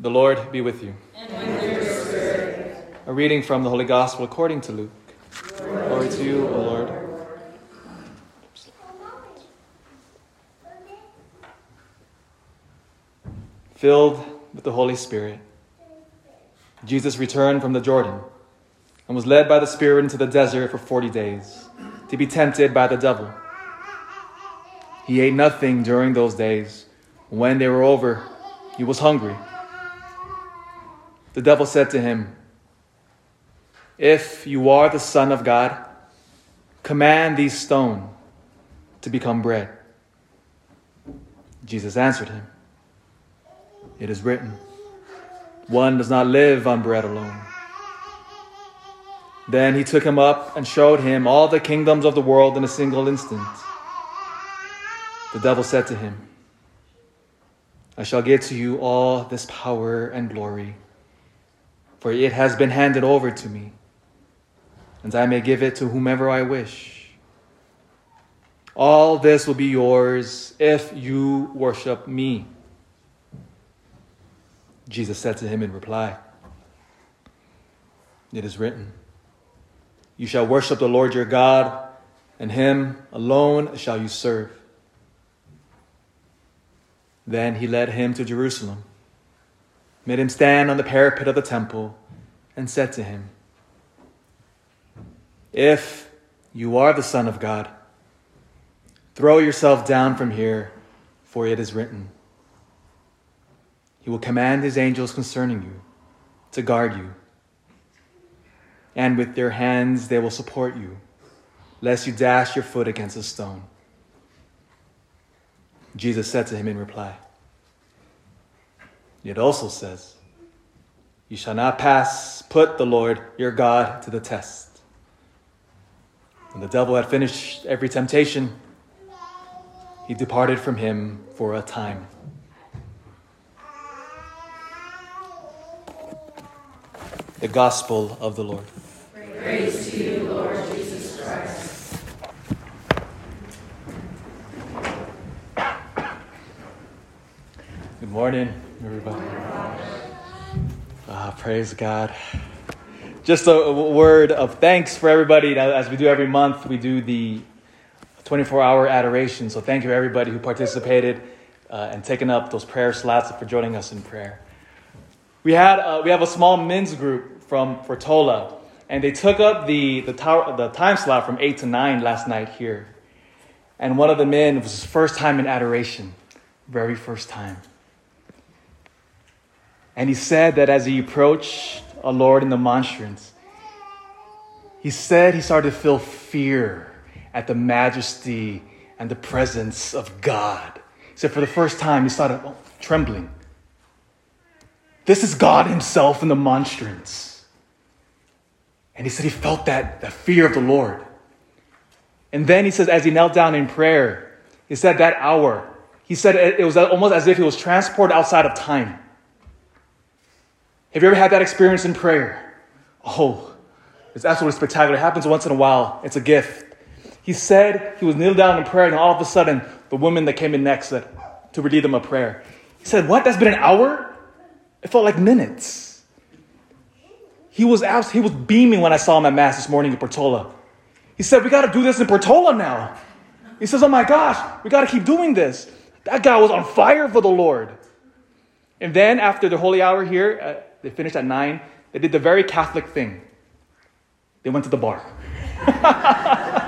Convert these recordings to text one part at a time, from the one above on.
The Lord be with you. And with your spirit. A reading from the Holy Gospel according to Luke. Glory, Glory to you, O Lord. Filled with the Holy Spirit, Jesus returned from the Jordan and was led by the Spirit into the desert for 40 days to be tempted by the devil. He ate nothing during those days. When they were over, he was hungry. The devil said to him, If you are the Son of God, command these stones to become bread. Jesus answered him, It is written, One does not live on bread alone. Then he took him up and showed him all the kingdoms of the world in a single instant. The devil said to him, I shall give to you all this power and glory, for it has been handed over to me, and I may give it to whomever I wish. All this will be yours if you worship me. Jesus said to him in reply, It is written, You shall worship the Lord your God, and him alone shall you serve. Then he led him to Jerusalem, made him stand on the parapet of the temple, and said to him, If you are the Son of God, throw yourself down from here, for it is written, He will command His angels concerning you to guard you, and with their hands they will support you, lest you dash your foot against a stone. Jesus said to him in reply, It also says, You shall not pass, put the Lord your God to the test. When the devil had finished every temptation, he departed from him for a time. The Gospel of the Lord. Praise to you, Good morning, everybody. Ah, praise God. Just a, a word of thanks for everybody. Now, as we do every month, we do the 24 hour adoration. So thank you, everybody who participated uh, and taken up those prayer slots for joining us in prayer. We, had, uh, we have a small men's group from Portola, and they took up the, the, tower, the time slot from 8 to 9 last night here. And one of the men was his first time in adoration, very first time. And he said that as he approached a Lord in the monstrance, he said he started to feel fear at the majesty and the presence of God. He said for the first time he started oh, trembling. This is God Himself in the monstrance. And he said he felt that, that fear of the Lord. And then he says, as he knelt down in prayer, he said that hour, he said it was almost as if he was transported outside of time. Have you ever had that experience in prayer? Oh, it's absolutely spectacular. It happens once in a while. It's a gift. He said he was kneeling down in prayer, and all of a sudden, the woman that came in next said, to read him a prayer. He said, What? That's been an hour? It felt like minutes. He was out, he was beaming when I saw him at Mass this morning in Portola. He said, We got to do this in Portola now. He says, Oh my gosh, we got to keep doing this. That guy was on fire for the Lord. And then after the holy hour here, uh, they finished at 9. They did the very Catholic thing. They went to the bar.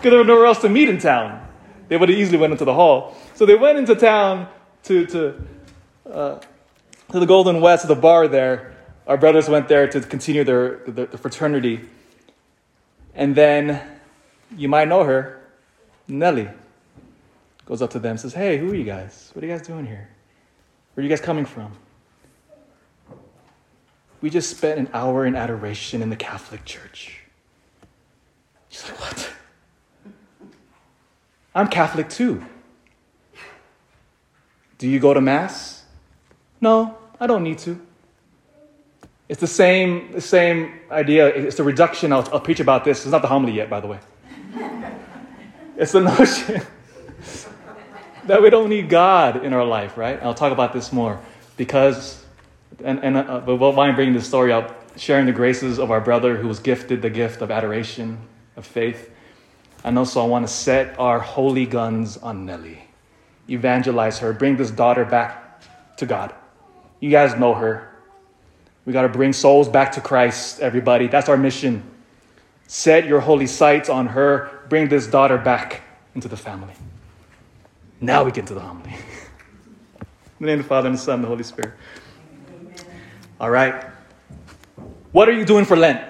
Because there was nowhere else to meet in town. They would have easily went into the hall. So they went into town to, to, uh, to the Golden West, the bar there. Our brothers went there to continue their, their, their fraternity. And then, you might know her, Nellie goes up to them says, Hey, who are you guys? What are you guys doing here? Where are you guys coming from? We just spent an hour in adoration in the Catholic Church. She's like, What? I'm Catholic too. Do you go to Mass? No, I don't need to. It's the same, the same idea. It's the reduction. I'll, I'll preach about this. It's not the homily yet, by the way. it's the notion that we don't need God in our life, right? I'll talk about this more because, and, and uh, but why I'm bringing this story up, sharing the graces of our brother who was gifted the gift of adoration, of faith. And also, I want to set our holy guns on Nellie, evangelize her, bring this daughter back to God. You guys know her. We got to bring souls back to Christ, everybody. That's our mission. Set your holy sights on her, bring this daughter back into the family. Now we get to the homily. In the name of the Father, and the Son, and the Holy Spirit. All right. What are you doing for Lent?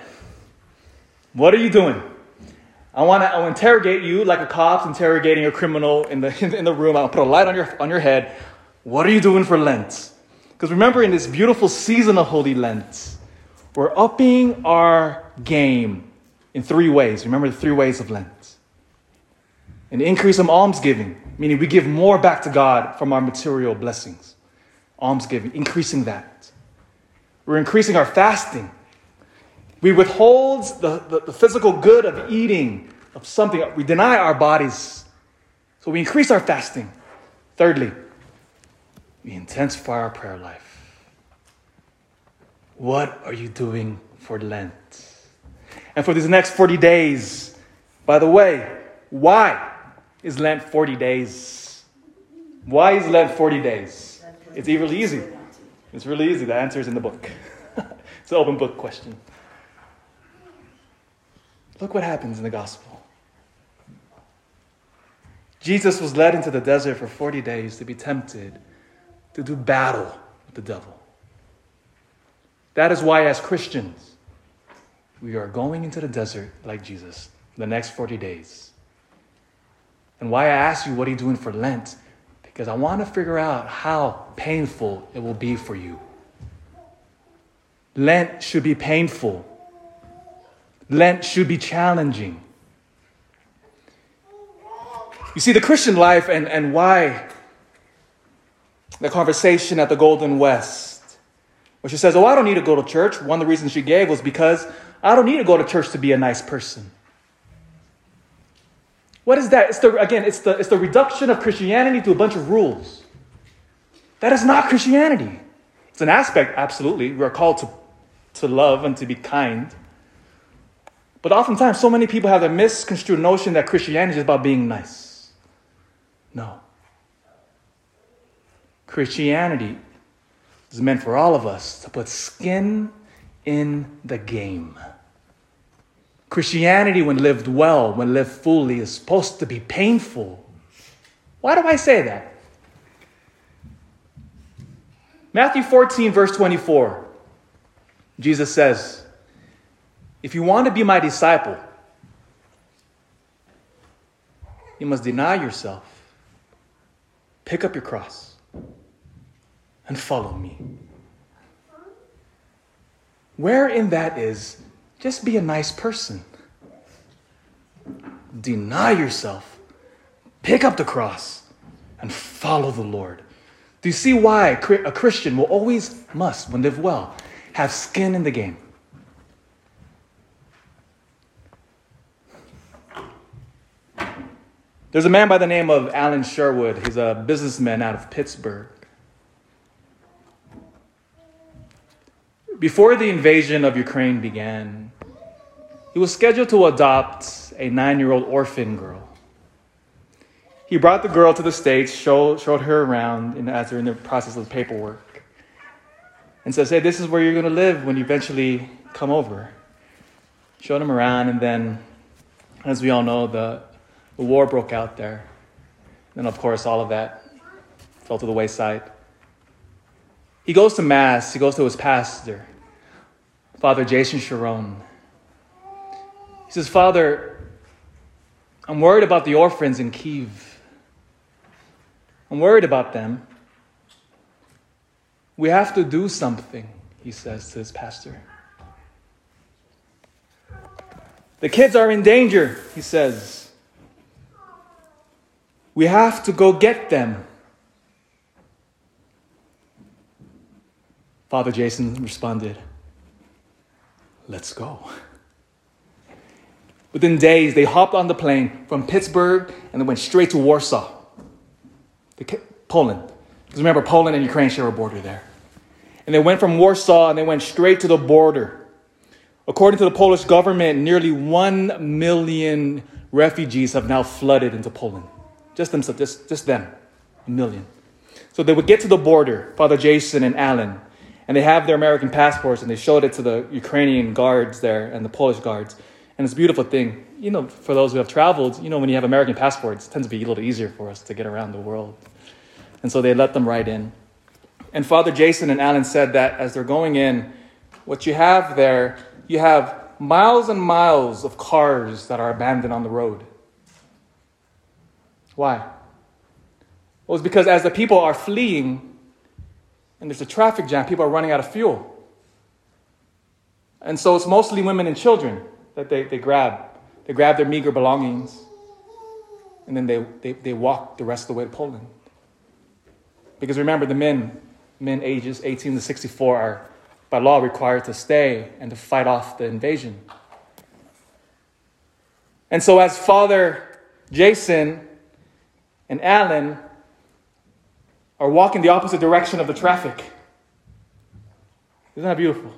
What are you doing? I want to interrogate you like a cop's interrogating a criminal in the, in the room. I'll put a light on your, on your head. What are you doing for Lent? Because remember, in this beautiful season of Holy Lent, we're upping our game in three ways. Remember the three ways of Lent. An increase in almsgiving, meaning we give more back to God from our material blessings. Almsgiving, increasing that. We're increasing our fasting. We withhold the, the, the, physical good of eating, of something. We deny our bodies. So we increase our fasting. Thirdly, we intensify our prayer life. What are you doing for Lent? And for these next 40 days, by the way, why is Lent 40 days? Why is Lent 40 days? It's really easy. It's really easy. The answer is in the book. it's an open book question. Look what happens in the gospel. Jesus was led into the desert for 40 days to be tempted, to do battle with the devil. That is why, as Christians, we are going into the desert like Jesus the next 40 days. And why I ask you, what are you doing for Lent? Because I want to figure out how painful it will be for you. Lent should be painful. Lent should be challenging. You see, the Christian life and, and why the conversation at the Golden West, where she says, Oh, I don't need to go to church. One of the reasons she gave was because I don't need to go to church to be a nice person. What is that? It's the, again, it's the, it's the reduction of Christianity to a bunch of rules. That is not Christianity. It's an aspect, absolutely. We are called to, to love and to be kind. But oftentimes, so many people have the misconstrued notion that Christianity is about being nice. No. Christianity is meant for all of us to put skin in the game. Christianity, when lived well, when lived fully, is supposed to be painful. Why do I say that? Matthew 14, verse 24, Jesus says, If you want to be my disciple, you must deny yourself, pick up your cross, and follow me. Where in that is just be a nice person. Deny yourself. Pick up the cross and follow the Lord. Do you see why a Christian will always, must, when live well, have skin in the game? There's a man by the name of Alan Sherwood. He's a businessman out of Pittsburgh. Before the invasion of Ukraine began, he was scheduled to adopt a nine year old orphan girl. He brought the girl to the States, showed, showed her around in, as they're in the process of paperwork, and says, Hey, this is where you're going to live when you eventually come over. Showed him around, and then, as we all know, the, the war broke out there. And of course, all of that fell to the wayside. He goes to Mass, he goes to his pastor, Father Jason Charron. He says, Father, I'm worried about the orphans in Kiev. I'm worried about them. We have to do something, he says to his pastor. The kids are in danger, he says. We have to go get them. Father Jason responded, Let's go. Within days, they hopped on the plane from Pittsburgh and they went straight to Warsaw, Poland. Because remember, Poland and Ukraine share a border there. And they went from Warsaw and they went straight to the border. According to the Polish government, nearly 1 million refugees have now flooded into Poland. Just them, just, just them, a million. So they would get to the border, Father Jason and Alan, and they have their American passports and they showed it to the Ukrainian guards there and the Polish guards. And it's a beautiful thing. You know, for those who have traveled, you know, when you have American passports, it tends to be a little easier for us to get around the world. And so they let them right in. And Father Jason and Alan said that as they're going in, what you have there, you have miles and miles of cars that are abandoned on the road. Why? Well, it's because as the people are fleeing and there's a traffic jam, people are running out of fuel. And so it's mostly women and children that they, they grab. They grab their meager belongings and then they, they, they walk the rest of the way to Poland. Because remember, the men, men ages 18 to 64, are by law required to stay and to fight off the invasion. And so, as Father Jason and Alan are walking the opposite direction of the traffic. Isn't that beautiful?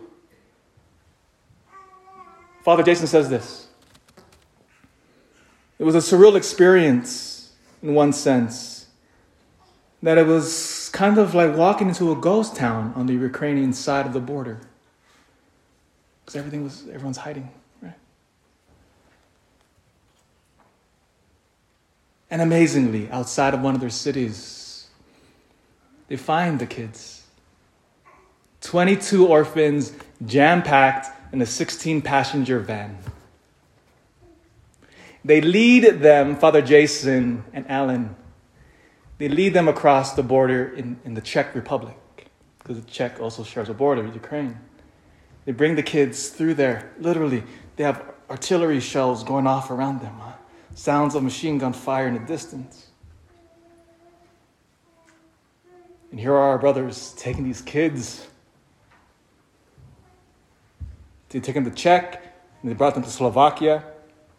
Father Jason says this. It was a surreal experience in one sense, that it was kind of like walking into a ghost town on the Ukrainian side of the border. Because everything was, everyone's hiding, right? And amazingly, outside of one of their cities, they find the kids. 22 orphans jam packed in a 16 passenger van. They lead them, Father Jason and Alan, they lead them across the border in, in the Czech Republic, because the Czech also shares a border with Ukraine. They bring the kids through there. Literally, they have artillery shells going off around them, huh? sounds of machine gun fire in the distance. And here are our brothers taking these kids. They took them to Czech, and they brought them to Slovakia,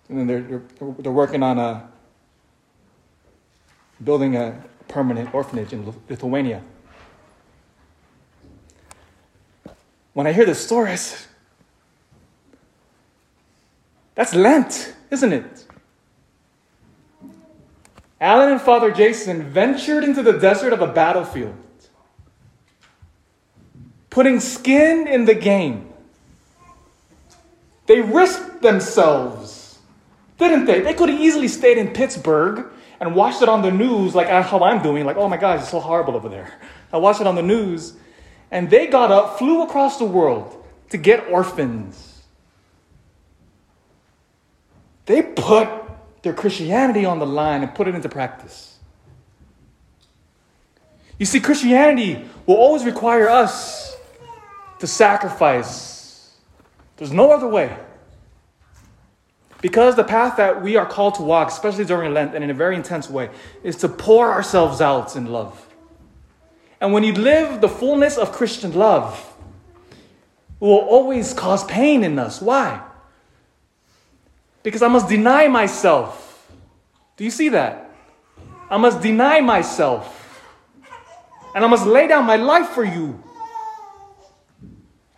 and then they're, they're, they're working on a, building a permanent orphanage in Lithuania. When I hear this story, I said, that's Lent, isn't it? Alan and Father Jason ventured into the desert of a battlefield putting skin in the game. They risked themselves, didn't they? They could have easily stayed in Pittsburgh and watched it on the news, like how I'm doing, like, oh my gosh, it's so horrible over there. I watched it on the news, and they got up, flew across the world to get orphans. They put their Christianity on the line and put it into practice. You see, Christianity will always require us to sacrifice. There's no other way. Because the path that we are called to walk, especially during Lent and in a very intense way, is to pour ourselves out in love. And when you live the fullness of Christian love, it will always cause pain in us. Why? Because I must deny myself. Do you see that? I must deny myself. And I must lay down my life for you.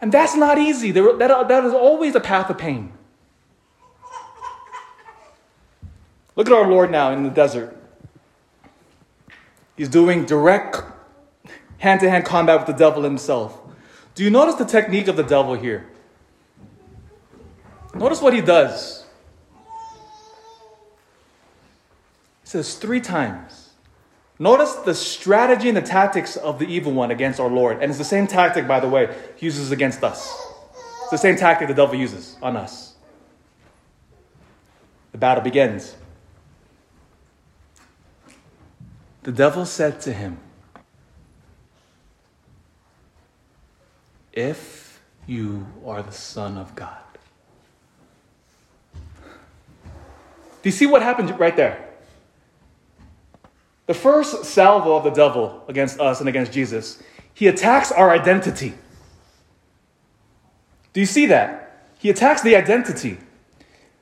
And that's not easy. That, that is always a path of pain. Look at our Lord now in the desert. He's doing direct hand to hand combat with the devil himself. Do you notice the technique of the devil here? Notice what he does. He says three times Notice the strategy and the tactics of the evil one against our Lord. And it's the same tactic, by the way, he uses against us. It's the same tactic the devil uses on us. The battle begins. The devil said to him, If you are the Son of God. Do you see what happened right there? The first salvo of the devil against us and against Jesus, he attacks our identity. Do you see that? He attacks the identity.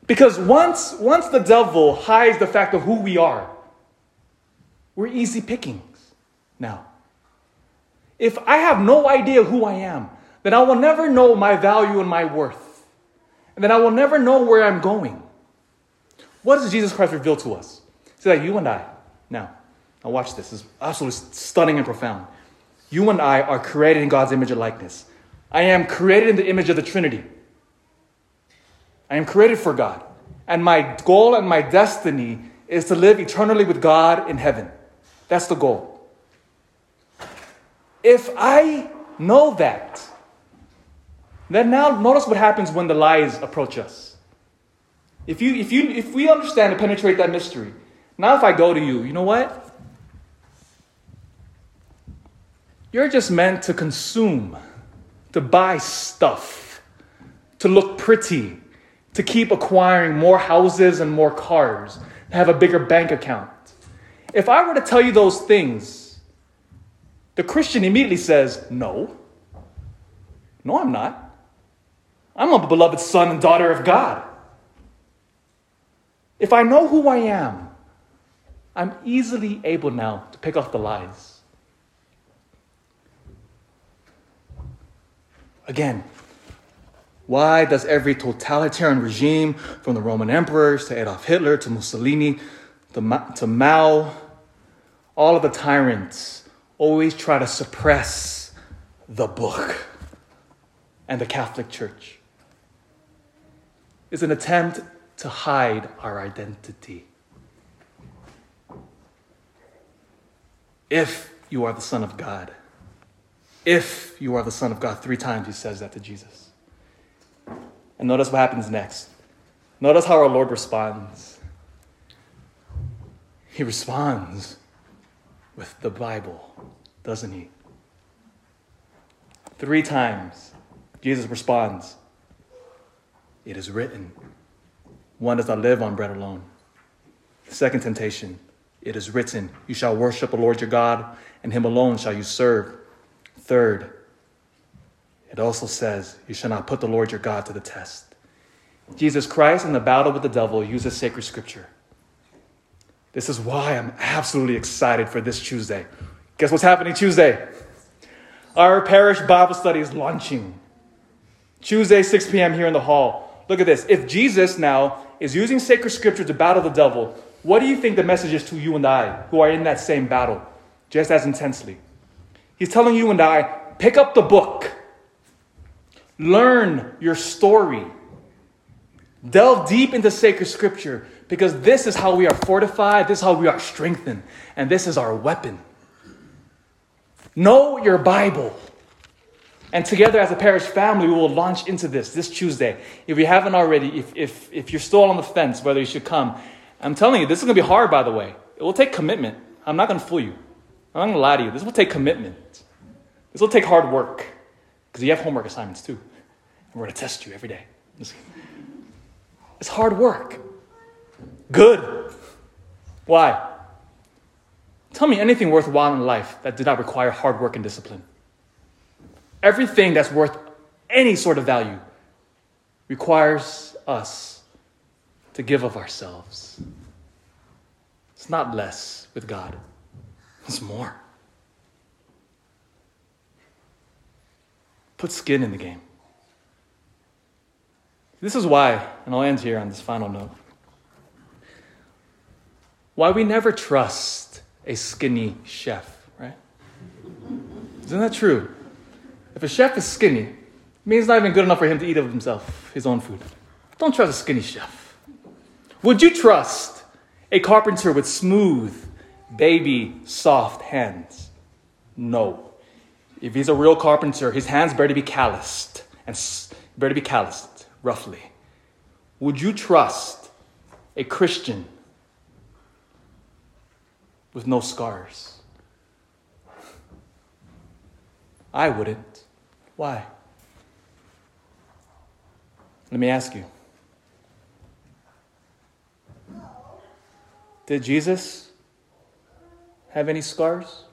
Because once, once the devil hides the fact of who we are, we're easy pickings now. If I have no idea who I am, then I will never know my value and my worth. And then I will never know where I'm going. What does Jesus Christ reveal to us? So that you and I, now, now watch this, is absolutely stunning and profound. You and I are created in God's image and likeness. I am created in the image of the Trinity. I am created for God. And my goal and my destiny is to live eternally with God in heaven. That's the goal. If I know that, then now notice what happens when the lies approach us. If, you, if, you, if we understand and penetrate that mystery, now if I go to you, you know what? You're just meant to consume, to buy stuff, to look pretty, to keep acquiring more houses and more cars, to have a bigger bank account. If I were to tell you those things, the Christian immediately says, No. No, I'm not. I'm a beloved son and daughter of God. If I know who I am, I'm easily able now to pick off the lies. Again, why does every totalitarian regime, from the Roman emperors to Adolf Hitler to Mussolini to Mao, all of the tyrants always try to suppress the book and the Catholic Church? It's an attempt to hide our identity. If you are the Son of God, if you are the Son of God, three times he says that to Jesus. And notice what happens next. Notice how our Lord responds. He responds with the Bible, doesn't he? Three times, Jesus responds, It is written, one does not live on bread alone. Second temptation, it is written, You shall worship the Lord your God, and him alone shall you serve. Third, it also says, You shall not put the Lord your God to the test. Jesus Christ in the battle with the devil uses sacred scripture. This is why I'm absolutely excited for this Tuesday. Guess what's happening Tuesday? Our parish Bible study is launching. Tuesday, 6 p.m. here in the hall. Look at this. If Jesus now is using sacred scripture to battle the devil, what do you think the message is to you and I who are in that same battle just as intensely? He's telling you and I pick up the book, learn your story, delve deep into sacred scripture because this is how we are fortified, this is how we are strengthened, and this is our weapon. Know your Bible. And together as a parish family, we will launch into this this Tuesday. If you haven't already, if, if, if you're still on the fence whether you should come, I'm telling you, this is going to be hard, by the way. It will take commitment. I'm not going to fool you. I'm not to lie to you. This will take commitment. This will take hard work because you have homework assignments too. And we're to test you every day. It's hard work. Good. Why? Tell me anything worthwhile in life that did not require hard work and discipline. Everything that's worth any sort of value requires us to give of ourselves. It's not less with God, it's more. Put skin in the game. This is why, and I'll end here on this final note, why we never trust a skinny chef, right? Isn't that true? If a chef is skinny, it means it's not even good enough for him to eat of himself, his own food. Don't trust a skinny chef. Would you trust a carpenter with smooth, baby, soft hands? No. If he's a real carpenter, his hands better be calloused and better be calloused, roughly. Would you trust a Christian with no scars? I wouldn't. Why? Let me ask you. Did Jesus have any scars?